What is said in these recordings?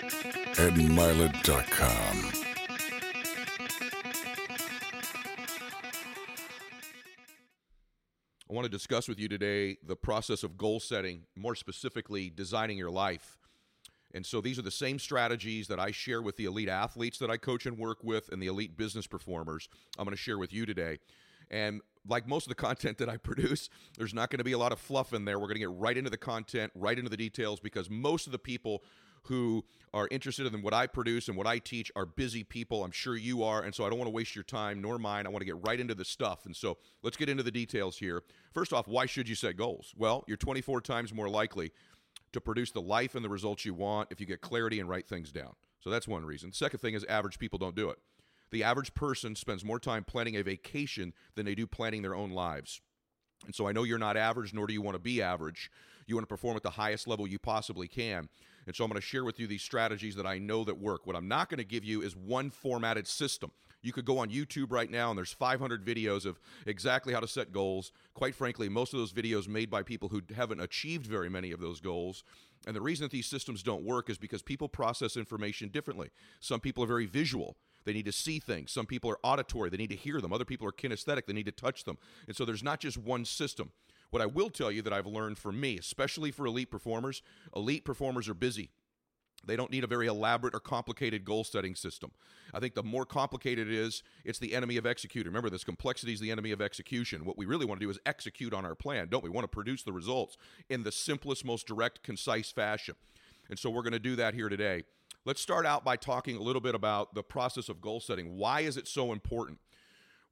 EdMylett.com. I want to discuss with you today the process of goal setting, more specifically, designing your life. And so these are the same strategies that I share with the elite athletes that I coach and work with and the elite business performers. I'm going to share with you today. And like most of the content that I produce, there's not going to be a lot of fluff in there. We're going to get right into the content, right into the details, because most of the people who are interested in what I produce and what I teach are busy people. I'm sure you are. And so I don't want to waste your time nor mine. I want to get right into the stuff. And so let's get into the details here. First off, why should you set goals? Well, you're 24 times more likely to produce the life and the results you want if you get clarity and write things down. So that's one reason. Second thing is average people don't do it. The average person spends more time planning a vacation than they do planning their own lives. And so I know you're not average, nor do you want to be average. You want to perform at the highest level you possibly can. And so I'm going to share with you these strategies that I know that work. What I'm not going to give you is one formatted system. You could go on YouTube right now and there's 500 videos of exactly how to set goals. Quite frankly, most of those videos made by people who haven't achieved very many of those goals. And the reason that these systems don't work is because people process information differently. Some people are very visual. They need to see things. Some people are auditory. They need to hear them. Other people are kinesthetic. They need to touch them. And so there's not just one system. What I will tell you that I've learned from me, especially for elite performers, elite performers are busy. They don't need a very elaborate or complicated goal setting system. I think the more complicated it is, it's the enemy of execution. Remember, this complexity is the enemy of execution. What we really want to do is execute on our plan, don't we? We want to produce the results in the simplest, most direct, concise fashion. And so we're going to do that here today. Let's start out by talking a little bit about the process of goal setting. Why is it so important?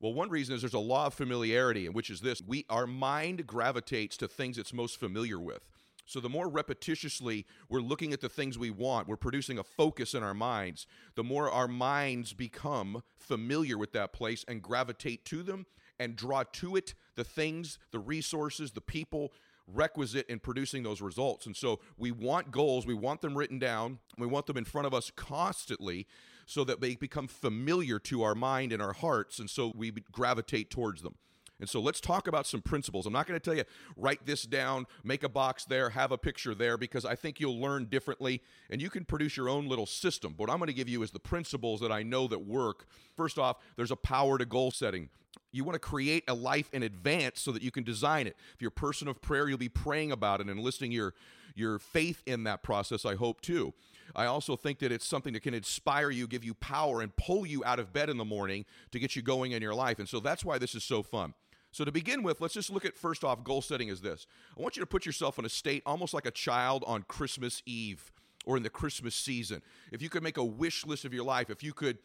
Well, one reason is there's a law of familiarity, which is this: we our mind gravitates to things it's most familiar with. So the more repetitiously we're looking at the things we want, we're producing a focus in our minds, the more our minds become familiar with that place and gravitate to them and draw to it the things, the resources, the people requisite in producing those results. And so we want goals, we want them written down, we want them in front of us constantly so that they become familiar to our mind and our hearts. And so we gravitate towards them. And so let's talk about some principles. I'm not going to tell you, write this down, make a box there, have a picture there, because I think you'll learn differently and you can produce your own little system. But what I'm going to give you is the principles that I know that work. First off, there's a power to goal setting. You want to create a life in advance so that you can design it. If you're a person of prayer, you'll be praying about it and enlisting your, your faith in that process, I hope too. I also think that it's something that can inspire you, give you power, and pull you out of bed in the morning to get you going in your life. And so that's why this is so fun. So, to begin with, let's just look at first off goal setting is this. I want you to put yourself in a state almost like a child on Christmas Eve or in the Christmas season. If you could make a wish list of your life, if you could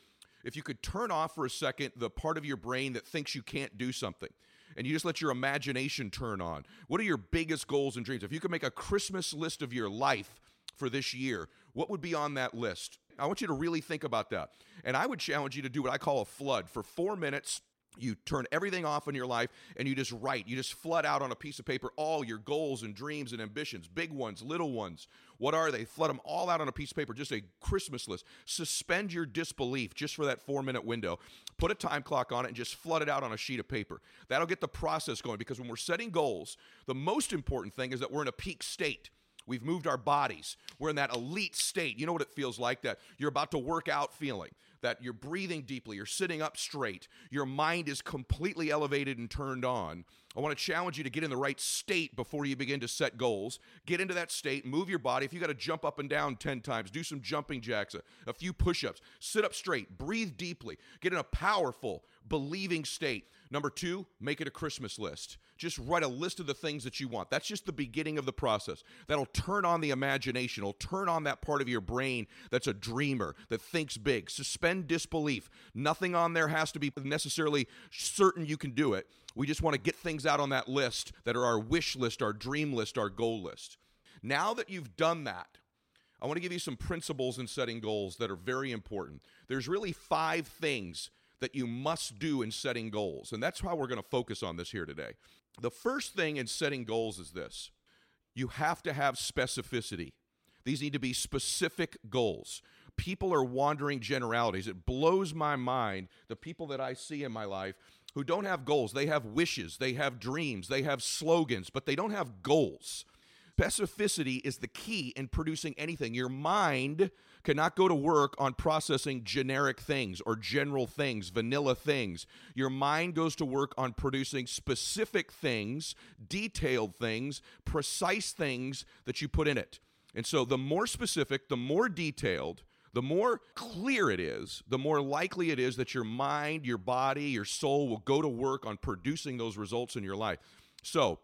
if you could turn off for a second the part of your brain that thinks you can't do something and you just let your imagination turn on. What are your biggest goals and dreams? If you could make a Christmas list of your life for this year, what would be on that list? I want you to really think about that. And I would challenge you to do what I call a flood for 4 minutes you turn everything off in your life and you just write you just flood out on a piece of paper all your goals and dreams and ambitions big ones little ones what are they flood them all out on a piece of paper just a christmas list suspend your disbelief just for that four minute window put a time clock on it and just flood it out on a sheet of paper. That'll get the process going because when we're setting goals the most important thing is that we're in a peak state We've moved our bodies. We're in that elite state. You know what it feels like that you're about to work out feeling that you're breathing deeply, you're sitting up straight, your mind is completely elevated and turned on. I want to challenge you to get in the right state before you begin to set goals. Get into that state, move your body. If you got to jump up and down 10 times, do some jumping jacks, a, few push ups, sit up straight, breathe deeply, get in a powerful, believing state. Number two, make it a Christmas list. Just write a list of the things that you want. That's just the beginning of the process. That'll turn on the imagination, it'll turn on that part of your brain that's a dreamer, that thinks big. Suspend disbelief. Nothing on there has to be necessarily certain you can do it. We just want to get things out on that list that are our wish list, our dream list, our goal list. Now that you've done that, I want to give you some principles in setting goals that are very important. There's really five things that you must do in setting goals. And that's how we're going to focus on this here today. The first thing in setting goals is this you have to have specificity. These need to be specific goals. People are wandering generalities. It blows my mind the people that I see in my life who don't have goals. They have wishes, they have dreams, they have slogans, but they don't have goals. Specificity is the key in producing anything. Your mind cannot go to work on processing generic things or general things, vanilla things. Your mind goes to work on producing specific things, detailed things, precise things that you put in it. And so the more specific, the more detailed, the more clear it is, the more likely it is that your mind, your body, your soul will go to work on producing those results in your life. So,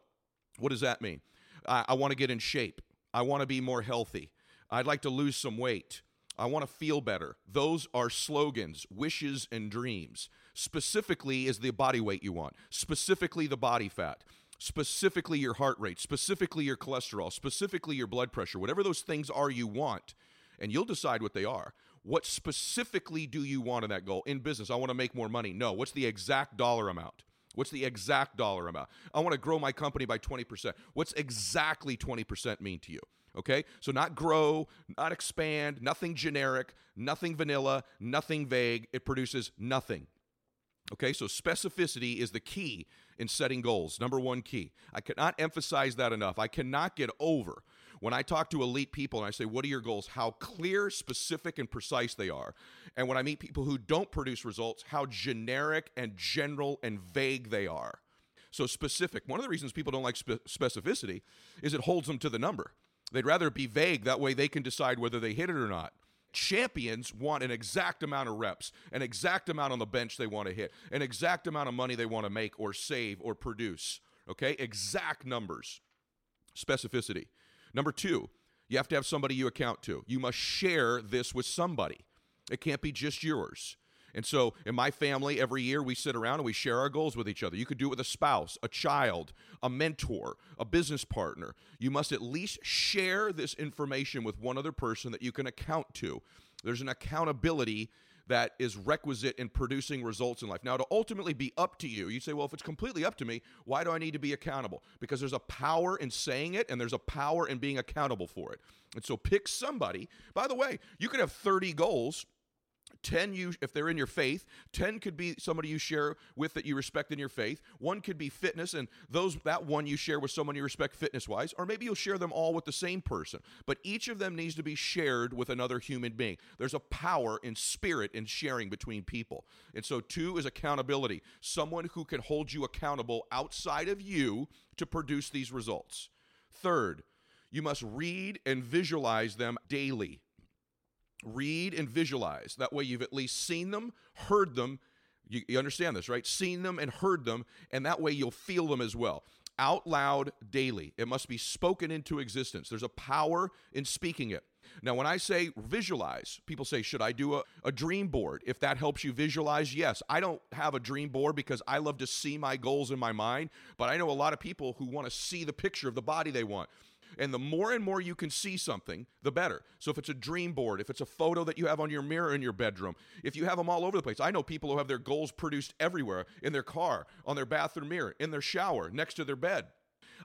what does that mean? I, I want to get in shape. I want to be more healthy. I'd like to lose some weight. I want to feel better. Those are slogans, wishes, and dreams. Specifically, is the body weight you want, specifically, the body fat, specifically, your heart rate, specifically, your cholesterol, specifically, your blood pressure, whatever those things are you want and you'll decide what they are. What specifically do you want in that goal? In business, I want to make more money. No. What's the exact dollar amount? What's the exact dollar amount? I want to grow my company by 20%. What's exactly 20% mean to you? Okay? So, not grow, not expand, nothing generic, nothing vanilla, nothing vague. It produces nothing. Okay? So, specificity is the key in setting goals. Number one key. I cannot emphasize that enough. I cannot get over when I talk to elite people and I say, What are your goals? How clear, specific, and precise they are. And when I meet people who don't produce results, how generic and general and vague they are. So, specific. One of the reasons people don't like spe- specificity is it holds them to the number. They'd rather be vague. That way they can decide whether they hit it or not. Champions want an exact amount of reps, an exact amount on the bench they want to hit, an exact amount of money they want to make or save or produce. Okay? Exact numbers. Specificity. Number two, you have to have somebody you account to. You must share this with somebody. It can't be just yours. And so, in my family, every year we sit around and we share our goals with each other. You could do it with a spouse, a child, a mentor, a business partner. You must at least share this information with one other person that you can account to. There's an accountability that is requisite in producing results in life. Now, to ultimately be up to you, you say, well, if it's completely up to me, why do I need to be accountable? Because there's a power in saying it and there's a power in being accountable for it. And so pick somebody. By the way, you could have 30 goals 10 you if they're in your faith 10 could be somebody you share with that you respect in your faith. One could be fitness and those that one you share with someone you respect fitness wise or maybe you'll share them all with the same person but each of them needs to be shared with another human being. There's a power in spirit in sharing between people. And so two is accountability someone who can hold you accountable outside of you to produce these results. Third you must read and visualize them daily read and visualize. That way, you've at least seen them, heard them. You, you, understand this, right? Seen them and heard them, and that way you'll feel them as well. Out loud daily. It must be spoken into existence. There's a power in speaking it. Now, when I say visualize, people say, Should I do a, a dream board? If that helps you visualize, yes. I don't have a dream board because I love to see my goals in my mind, but I know a lot of people who want to see the picture of the body they want. And the more and more you can see something, the better. So if it's a dream board, if it's a photo that you have on your mirror in your bedroom, if you have them all over the place. I know people who have their goals produced everywhere in their car, on their bathroom mirror, in their shower, next to their bed.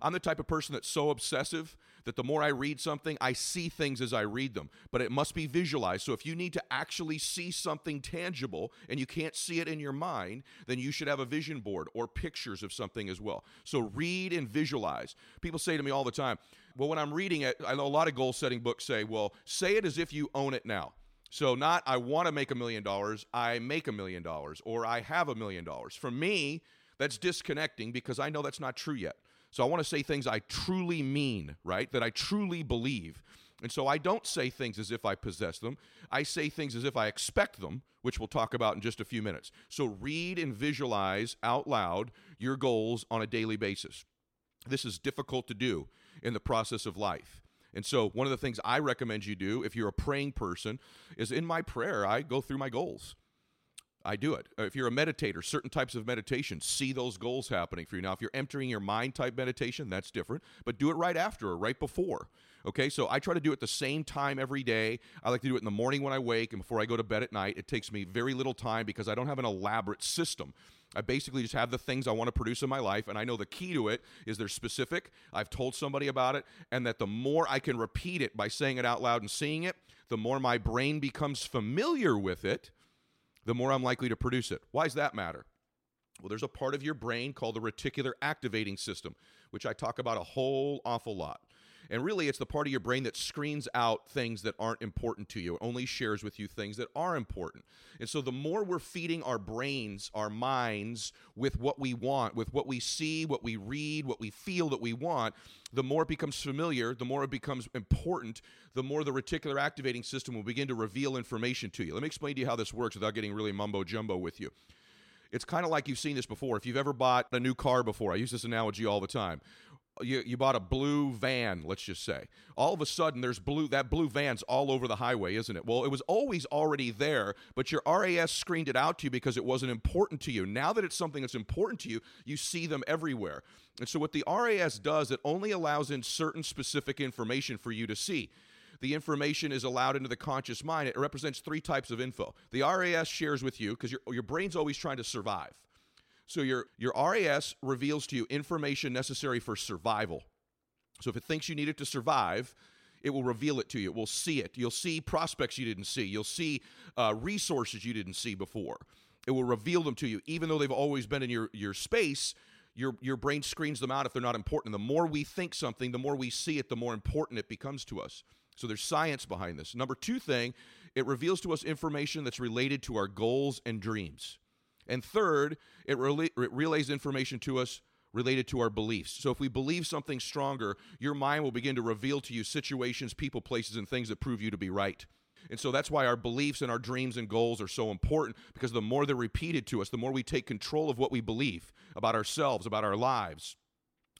I'm the type of person that's so obsessive that the more I read something, I see things as I read them, but it must be visualized. So if you need to actually see something tangible and you can't see it in your mind, then you should have a vision board or pictures of something as well. So read and visualize. People say to me all the time, well, when I'm reading it, I know a lot of goal setting books say, well, say it as if you own it now. So, not I want to make a million dollars, I make a million dollars, or I have a million dollars. For me, that's disconnecting because I know that's not true yet. So I want to say things I truly mean, right? That I truly believe. And so I don't say things as if I possess them. I say things as if I expect them, which we'll talk about in just a few minutes. So read and visualize out loud your goals on a daily basis. This is difficult to do in the process of life. And so, one of the things I recommend you do if you're a praying person is in my prayer, I go through my goals. I do it. If you're a meditator, certain types of meditation, see those goals happening for you. Now, if you're entering your mind type meditation, that's different, but do it right after or right before. Okay, so I try to do it the same time every day. I like to do it in the morning when I wake and before I go to bed at night. It takes me very little time because I don't have an elaborate system. I basically just have the things I want to produce in my life, and I know the key to it is they're specific. I've told somebody about it, and that the more I can repeat it by saying it out loud and seeing it, the more my brain becomes familiar with it the more I'm likely to produce it. Why does that matter? Well, there's a part of your brain called the reticular activating system, which I talk about a whole awful lot. And really, it's the part of your brain that screens out things that aren't important to you, only shares with you things that are important. And so, the more we're feeding our brains, our minds, with what we want, with what we see, what we read, what we feel that we want, the more it becomes familiar, the more it becomes important, the more the reticular activating system will begin to reveal information to you. Let me explain to you how this works without getting really mumbo jumbo with you. It's kind of like you've seen this before. If you've ever bought a new car before, I use this analogy all the time you, you bought a blue van, let's just say. All of a sudden, there's blue. That blue van's all over the highway, isn't it? Well, it was always already there, but your RAS screened it out to you because it wasn't important to you. Now that it's something that's important to you, you see them everywhere. And so, what the RAS does, it only allows in certain specific information for you to see. The information is allowed into the conscious mind. It represents three types of info. The RAS shares with you because your, your brain's always trying to survive. So your your RAS reveals to you information necessary for survival. So if it thinks you need it to survive, it will reveal it to you. It will see it. You'll see prospects you didn't see. You'll see uh, resources you didn't see before. It will reveal them to you, even though they've always been in your your space. Your your brain screens them out if they're not important. The more we think something, the more we see it, the more important it becomes to us. So there's science behind this. Number two thing, it reveals to us information that's related to our goals and dreams. And third, it, rela- it relays information to us related to our beliefs. So if we believe something stronger, your mind will begin to reveal to you situations, people, places, and things that prove you to be right. And so that's why our beliefs and our dreams and goals are so important because the more they're repeated to us, the more we take control of what we believe about ourselves, about our lives,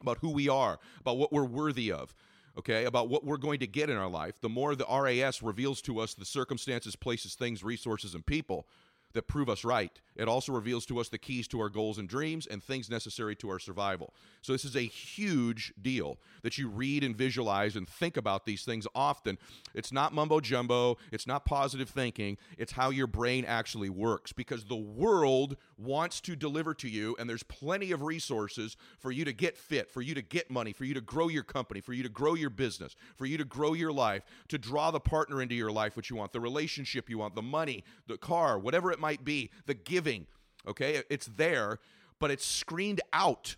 about who we are, about what we're worthy of, okay, about what we're going to get in our life, the more the RAS reveals to us the circumstances, places, things, resources, and people that prove us right. It also reveals to us the keys to our goals and dreams and things necessary to our survival. So, this is a huge deal that you read and visualize and think about these things often. It's not mumbo jumbo, it's not positive thinking, it's how your brain actually works because the world wants to deliver to you, and there's plenty of resources for you to get fit, for you to get money, for you to grow your company, for you to grow your business, for you to grow your life, to draw the partner into your life, which you want, the relationship you want, the money, the car, whatever it might be, the giving. Okay, it's there, but it's screened out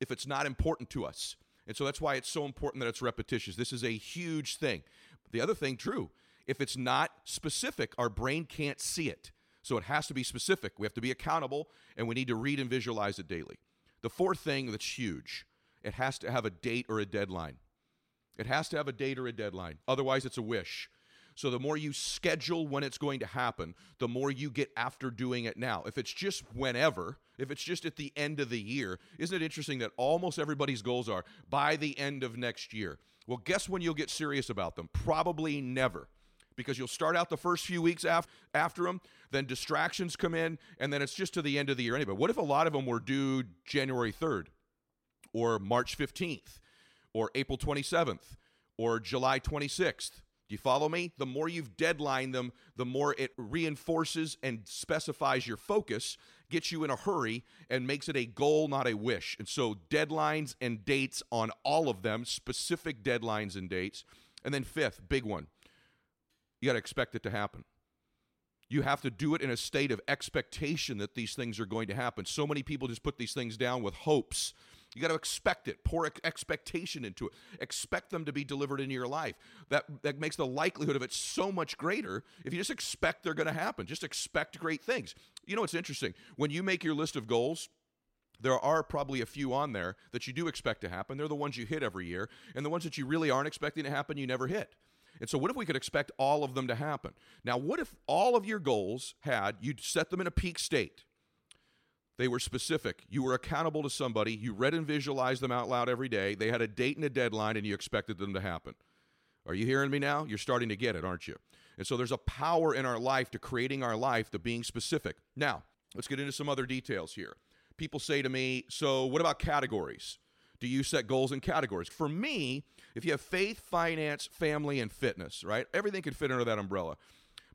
if it's not important to us. And so that's why it's so important that it's repetitious. This is a huge thing. The other thing, true, if it's not specific, our brain can't see it. So it has to be specific. We have to be accountable and we need to read and visualize it daily. The fourth thing that's huge, it has to have a date or a deadline. It has to have a date or a deadline. Otherwise, it's a wish. So the more you schedule when it's going to happen, the more you get after doing it now. If it's just whenever, if it's just at the end of the year, isn't it interesting that almost everybody's goals are by the end of next year? Well, guess when you'll get serious about them? Probably never. Because you'll start out the first few weeks af- after them, then distractions come in, and then it's just to the end of the year anyway. What if a lot of them were due January 3rd, or March 15th, or April 27th, or July 26th? Do you follow me? The more you've deadline them, the more it reinforces and specifies your focus, gets you in a hurry, and makes it a goal, not a wish. And so, deadlines and dates on all of them, specific deadlines and dates. And then, fifth, big one, you got to expect it to happen. You have to do it in a state of expectation that these things are going to happen. So many people just put these things down with hopes you got to expect it. Pour expectation into it. Expect them to be delivered into your life. That that makes the likelihood of it so much greater if you just expect they're going to happen. Just expect great things. You know, it's interesting. When you make your list of goals, there are probably a few on there that you do expect to happen. They're the ones you hit every year, and the ones that you really aren't expecting to happen, you never hit. And so, what if we could expect all of them to happen? Now, what if all of your goals had, you'd set them in a peak state? They were specific. You were accountable to somebody. You read and visualized them out loud every day. They had a date and a deadline, and you expected them to happen. Are you hearing me now? You're starting to get it, aren't you? And so there's a power in our life to creating our life to being specific. Now, let's get into some other details here. People say to me, so what about categories? Do you set goals in categories? For me, if you have faith, finance, family, and fitness, right? Everything can fit under that umbrella.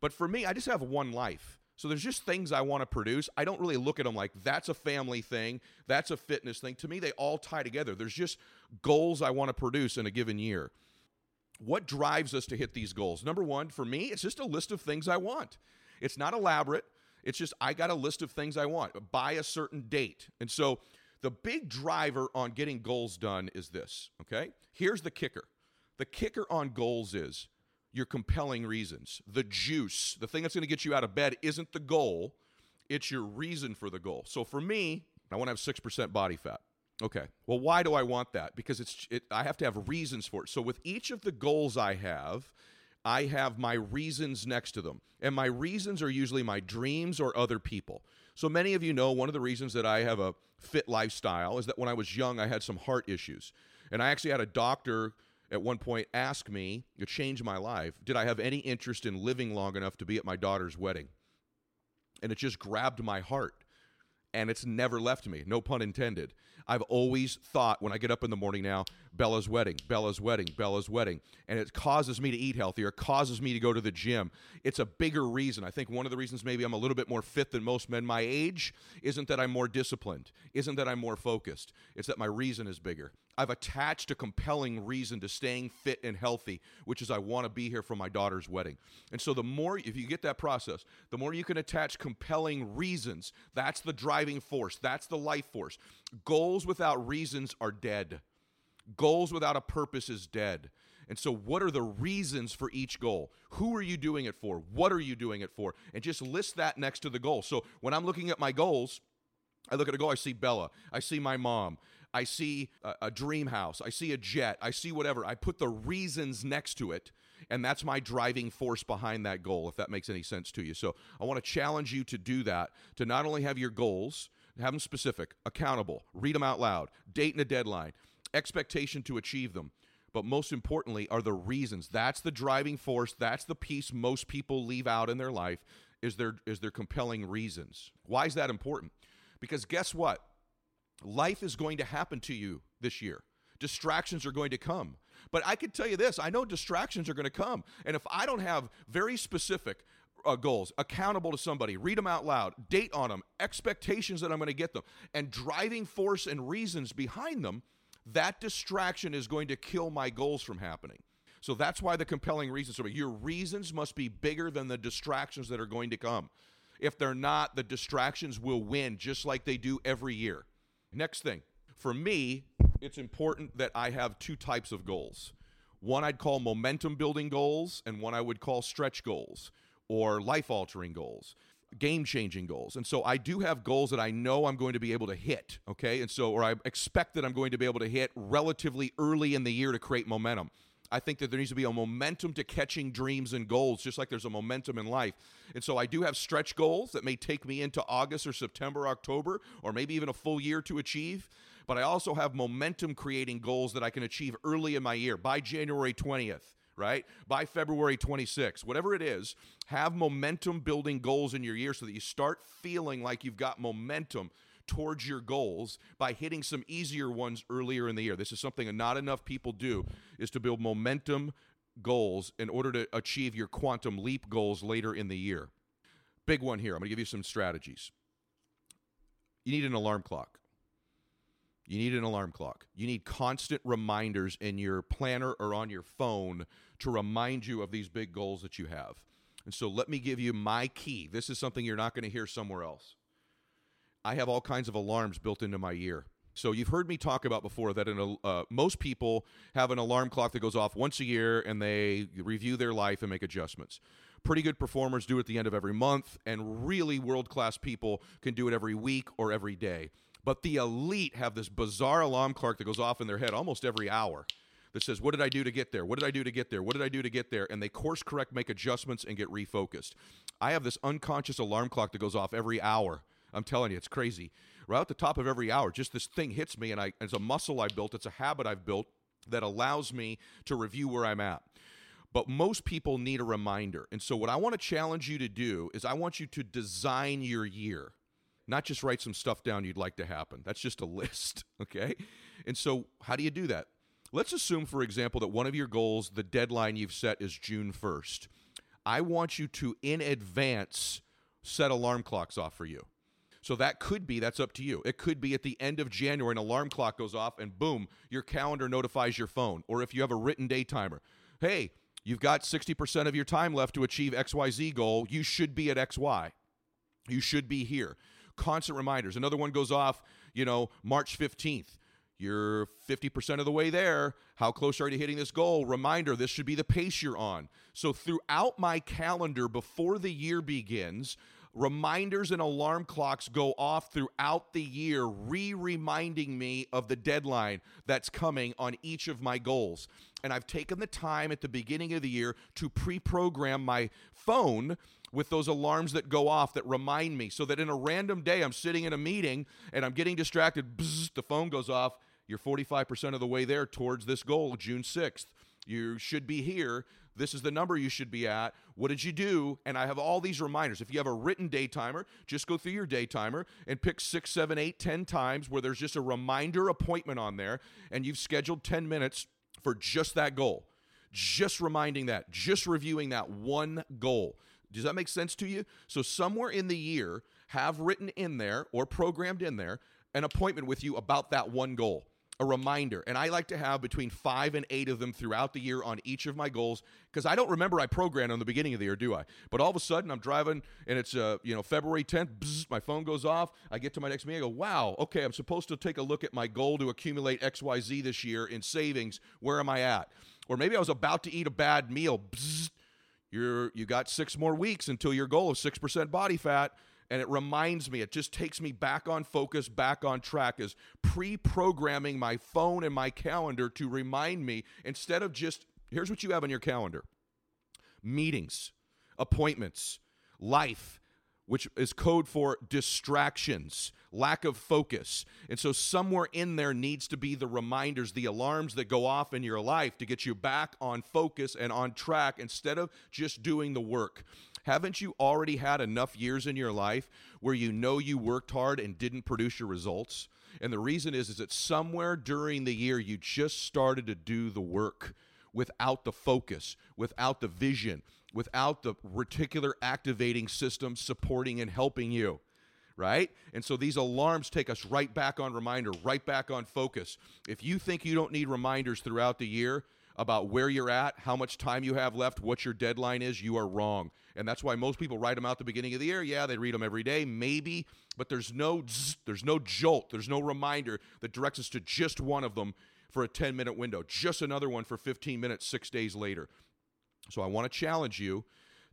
But for me, I just have one life. So there's just things I want to produce. I don't really look at them like that's a family thing, that's a fitness thing. To me, they all tie together. There's just goals I want to produce in a given year. What drives us to hit these goals? Number one, for me, it's just a list of things I want. It's not elaborate. It's just I got a list of things I want by a certain date. And so the big driver on getting goals done is this, okay? Here's the kicker. The kicker on goals is your compelling reasons. The juice, the thing that's going to get you out of bed, isn't the goal, it's your reason for the goal. So for me, I want to have 6% body fat. Okay. Well, why do I want that? Because it's it, I have to have reasons for it. So with each of the goals I have, I have my reasons next to them. And my reasons are usually my dreams or other people. So many of you know one of the reasons that I have a fit lifestyle is that when I was young I had some heart issues. And I actually had a doctor at one point ask me, to change my life, did I have any interest in living long enough to be at my daughter's wedding? And it just grabbed my heart and it's never left me, no pun intended. I've always thought when I get up in the morning now, Bella's wedding, Bella's wedding, Bella's wedding. And it causes me to eat healthier, causes me to go to the gym. It's a bigger reason. I think one of the reasons maybe I'm a little bit more fit than most men my age isn't that I'm more disciplined, isn't that I'm more focused. It's that my reason is bigger. I've attached a compelling reason to staying fit and healthy, which is I want to be here for my daughter's wedding. And so the more, if you get that process, the more you can attach compelling reasons, that's the driving force, that's the life force. Goals without reasons are dead. Goals without a purpose is dead. And so, what are the reasons for each goal? Who are you doing it for? What are you doing it for? And just list that next to the goal. So, when I'm looking at my goals, I look at a goal, I see Bella, I see my mom, I see a, a, dream house, I see a jet, I see whatever. I put the reasons next to it, and that's my driving force behind that goal, if that makes any sense to you. So I want to challenge you to do that, to not only have your goals, have them specific, accountable, read them out loud, date and a deadline, expectation to achieve them. But most importantly, are the reasons. That's the driving force. That's the piece most people leave out in their life is their is their compelling reasons. Why is that important? Because guess what? Life is going to happen to you this year. Distractions are going to come. But I can tell you this I know distractions are going to come. And if I don't have very specific uh, goals, accountable to somebody, read them out loud, date on them, expectations that I'm going to get them, and driving force and reasons behind them, that distraction is going to kill my goals from happening. So that's why the compelling reasons are your reasons must be bigger than the distractions that are going to come. If they're not, the distractions will win just like they do every year. Next thing, for me, it's important that I have two types of goals. One I'd call momentum building goals, and one I would call stretch goals or life altering goals, game changing goals. And so I do have goals that I know I'm going to be able to hit, okay? And so, or I expect that I'm going to be able to hit relatively early in the year to create momentum. I think that there needs to be a momentum to catching dreams and goals, just like there's a momentum in life. And so I do have stretch goals that may take me into August or September, October, or maybe even a full year to achieve. But I also have momentum creating goals that I can achieve early in my year by January 20th right? By February 26, whatever it is, have momentum building goals in your year so that you start feeling like you've got momentum towards your goals by hitting some easier ones earlier in the year. This is something not enough people do is to build momentum goals in order to achieve your quantum leap goals later in the year. Big one here. I'm going to give you some strategies. You need an alarm clock. You need an alarm clock. You need constant reminders in your planner or on your phone to remind you of these big goals that you have. And so let me give you my key. This is something you're not going to hear somewhere else. I have all kinds of alarms built into my year. So you've heard me talk about before that in uh, most people have an alarm clock that goes off once a year and they review their life and make adjustments. Pretty good performers do it at the end of every month, and really world class people can do it every week or every day. But the elite have this bizarre alarm clock that goes off in their head almost every hour that says, What did I do to get there? What did I do to get there? What did I do to get there? And they course correct, make adjustments, and get refocused. I have this unconscious alarm clock that goes off every hour I'm telling you, it's crazy. Right at the top of every hour, just this thing hits me, and I, it's a muscle I built, it's a habit I've built that allows me to review where I'm at. But most people need a reminder. And so, what I want to challenge you to do is I want you to design your year, not just write some stuff down you'd like to happen. That's just a list, okay? And so, how do you do that? Let's assume, for example, that one of your goals, the deadline you've set is June 1st. I want you to, in advance, set alarm clocks off for you. So that could be, that's up to you. It could be at the end of January, an alarm clock goes off, and boom, your calendar notifies your phone. Or if you have a written day timer, hey, you've got 60% of your time left to achieve XYZ goal. You should be at XY. You should be here. Constant reminders. Another one goes off, you know, March 15th. You're 50% of the way there. How close are you hitting this goal? Reminder this should be the pace you're on. So, throughout my calendar before the year begins, reminders and alarm clocks go off throughout the year, re reminding me of the deadline that's coming on each of my goals. And I've taken the time at the beginning of the year to pre program my phone with those alarms that go off that remind me so that in a random day I'm sitting in a meeting and I'm getting distracted, bzz, the phone goes off you're 45% of the way there towards this goal, June 6th. You should be here. This is the number you should be at. What did you do? And I have all these reminders. If you have a written day timer, just go through your day timer and pick six, seven, eight, ten times where there's just a reminder appointment on there, and you've scheduled 10 minutes for just that goal. Just reminding that, just reviewing that one goal. Does that make sense to you? So, somewhere in the year, have written in there or programmed in there an appointment with you about that one goal a reminder. And I like to have between five and eight of them throughout the year on each of my goals because I don't remember I programmed on the beginning of the year, do I? But all of a sudden I'm driving and it's uh, you know February 10th. Bzz, my phone goes off. I get to my next meeting. I go, wow, okay, I'm supposed to take a look at my goal to accumulate X Y Z this year in savings. Where am I at? Or maybe I was about to eat a bad meal. Bzz, you're you got six more weeks until your goal of six percent body fat and it reminds me, it just takes me back on focus, back on track, is pre programming my phone and my calendar to remind me instead of just, here's what you have on your calendar meetings, appointments, life, which is code for distractions, lack of focus. And so, somewhere in there needs to be the reminders, the alarms that go off in your life to get you back on focus and on track instead of just doing the work. Haven't you already had enough years in your life where you know you worked hard and didn't produce your results? And the reason is is that somewhere during the year you just started to do the work without the focus, without the vision, without the reticular activating system supporting and helping you right? And so these alarms take us right back on reminder, right back on focus. If you think you don't need reminders throughout the year about where you're at, how much time you have left, what your deadline is, you are wrong. And that's why most people write them out the beginning of the year. Yeah, they read them every day, maybe, but there's no zzz, there's no jolt, there's no reminder that directs us to just one of them for a 10 minute window, just another one for 15 minutes 6 days later. So I want to challenge you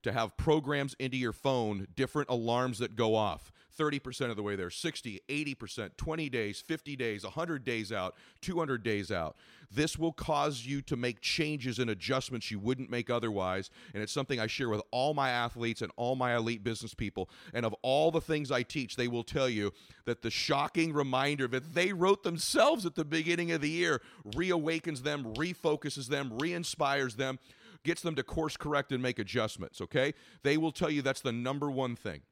to have programs into your phone, different alarms that go off. 30% of the way there, 60, 80%, 20 days, 50 days, 100 days out, 200 days out. This will cause you to make changes and adjustments you wouldn't make otherwise. And it's something I share with all my athletes and all my elite business people. And of all the things I teach, they will tell you that the shocking reminder that they wrote themselves at the beginning of the year reawakens them, refocuses them, re inspires them, gets them to course correct and make adjustments. Okay? They will tell you that's the number one thing.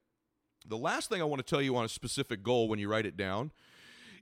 The last thing I want to tell you on a specific goal when you write it down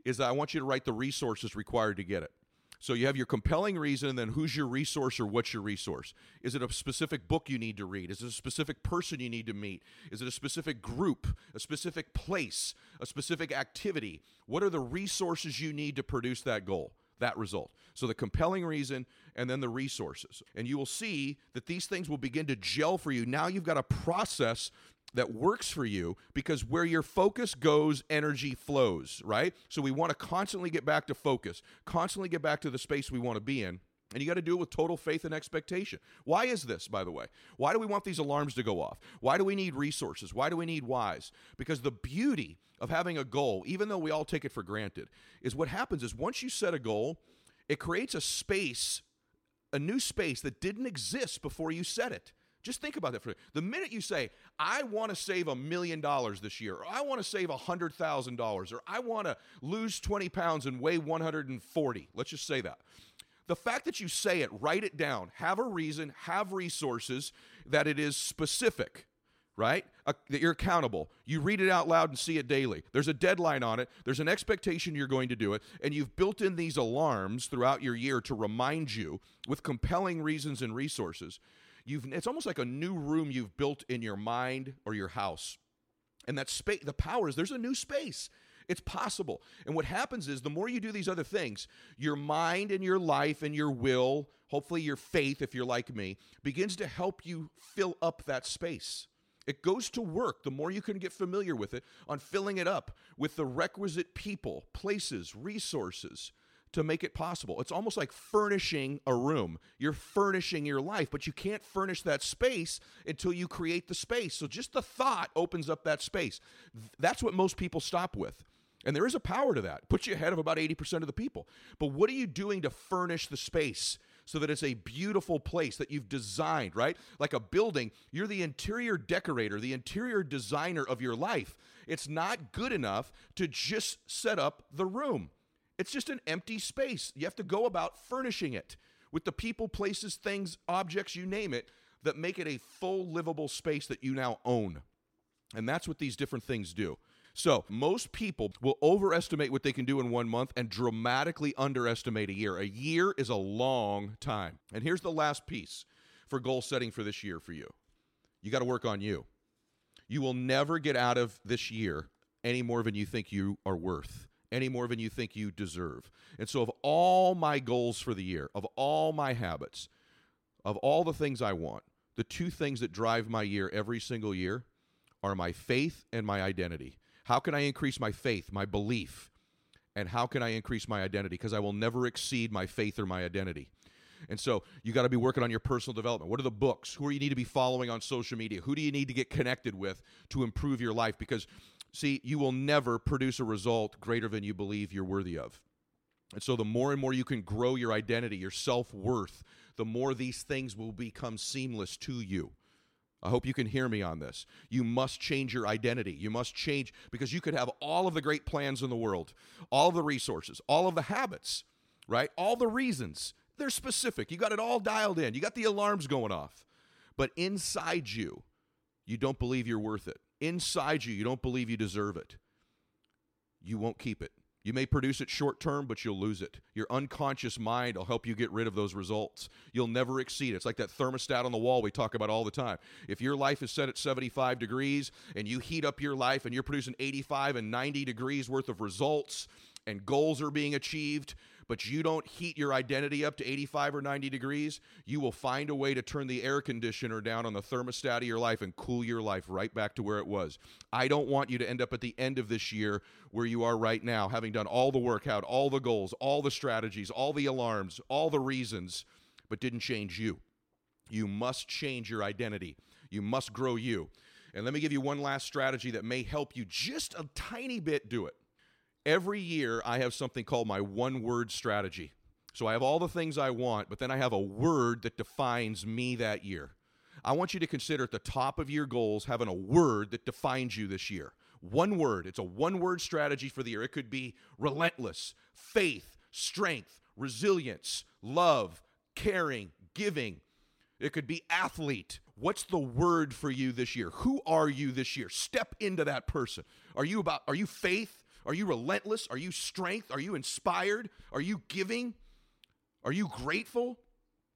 is that I want you to write the resources required to get it. So you have your compelling reason, and then who's your resource or what's your resource? Is it a specific book you need to read? Is it a specific person you need to meet? Is it a specific group, a specific place, a specific activity? What are the resources you need to produce that goal? that result. So the compelling reason and then the resources. And you will see that these things will begin to gel for you. Now you've got a process that works for you because where your focus goes, energy flows, right? So we want to constantly get back to focus, constantly get back to the space we want to be in. And you got to do it with total faith and expectation. Why is this, by the way? Why do we want these alarms to go off? Why do we need resources? Why do we need whys? Because the beauty of having a goal, even though we all take it for granted, is what happens is once you set a goal, it creates a space, a new space that didn't exist before you set it. Just think about that for the minute you say, I want to save a million dollars this year, or I want to save a hundred thousand dollars, or I want to lose 20 pounds and weigh 140. Let's just say that. The fact that you say it, write it down, have a reason, have resources, that it is specific, right? Uh, that you're accountable. You read it out loud and see it daily. There's a deadline on it, there's an expectation you're going to do it, and you've built in these alarms throughout your year to remind you with compelling reasons and resources you've it's almost like a new room you've built in your mind or your house. And that space the power is there's a new space. It's possible. And what happens is the more you do these other things, your mind and your life and your will, hopefully your faith, if you're like me, begins to help you fill up that space. It goes to work the more you can get familiar with it on filling it up with the requisite people, places, resources to make it possible. It's almost like furnishing a room. You're furnishing your life, but you can't furnish that space until you create the space. So just the thought opens up that space. That's what most people stop with. And there is a power to that. Puts you ahead of about 80% of the people. But what are you doing to furnish the space? so that it's a beautiful place that you've designed, right? Like a building, you're the interior decorator, the interior designer of your life. It's not good enough to just set up the room. It's just an empty space. You have to go about furnishing it with the people, places, things, objects, you name it, that make it a full livable space that you now own. And that's what these different things do. So, most people will overestimate what they can do in one month and dramatically underestimate a year. A year is a long time. And here's the last piece for goal setting for this year for you you got to work on you. You will never get out of this year any more than you think you are worth, any more than you think you deserve. And so, of all my goals for the year, of all my habits, of all the things I want, the two things that drive my year every single year are my faith and my identity. How can I increase my faith, my belief? And how can I increase my identity? Because I will never exceed my faith or my identity. And so you got to be working on your personal development. What are the books? Who are you need to be following on social media? Who do you need to get connected with to improve your life? Because, see, you will never produce a result greater than you believe you're worthy of. And so the more and more you can grow your identity, your self worth, the more these things will become seamless to you. I hope you can hear me on this. You must change your identity. You must change because you could have all of the great plans in the world, all of the resources, all of the habits, right? All the reasons. They're specific. You got it all dialed in. You got the alarms going off. But inside you, you don't believe you're worth it. Inside you, you don't believe you deserve it. You won't keep it. You may produce it short term, but you'll lose it. Your unconscious mind will help you get rid of those results. You'll never exceed it. It's like that thermostat on the wall we talk about all the time. If your life is set at 75 degrees and you heat up your life and you're producing 85 and 90 degrees worth of results and goals are being achieved, but you don't heat your identity up to 85 or 90 degrees, you will find a way to turn the air conditioner down on the thermostat of your life and cool your life right back to where it was. I don't want you to end up at the end of this year where you are right now, having done all the work out, all the goals, all the strategies, all the alarms, all the reasons, but didn't change you. You must change your identity. You must grow you. And let me give you one last strategy that may help you just a tiny bit do it. Every year, I have something called my one word strategy. So I have all the things I want, but then I have a word that defines me that year. I want you to consider at the top of your goals having a word that defines you this year. One word. It's a one word strategy for the year. It could be relentless, faith, strength, resilience, love, caring, giving. It could be athlete. What's the word for you this year? Who are you this year? Step into that person. Are you about are you faith? Are you relentless? Are you strength? Are you inspired? Are you giving? Are you grateful?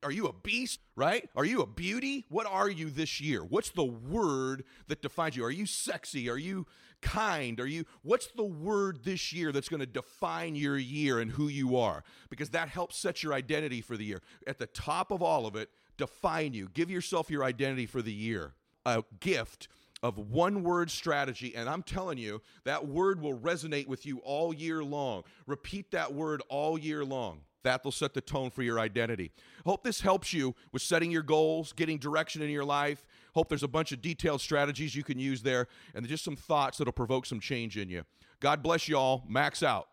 Are you a beast, right? Are you a beauty? What are you this year? What's the word that defines you? Are you sexy? Are you kind? Are you What's the word this year that's going to define your year and who you are? Because that helps set your identity for the year. At the top of all of it, define you. Give yourself your identity for the year. A gift of one word strategy. And I'm telling you, that word will resonate with you all year long. Repeat that word all year long. That will set the tone for your identity. Hope this helps you with setting your goals, getting direction in your life. Hope there's a bunch of detailed strategies you can use there, and just some thoughts that'll provoke some change in you. God bless you all. Max out.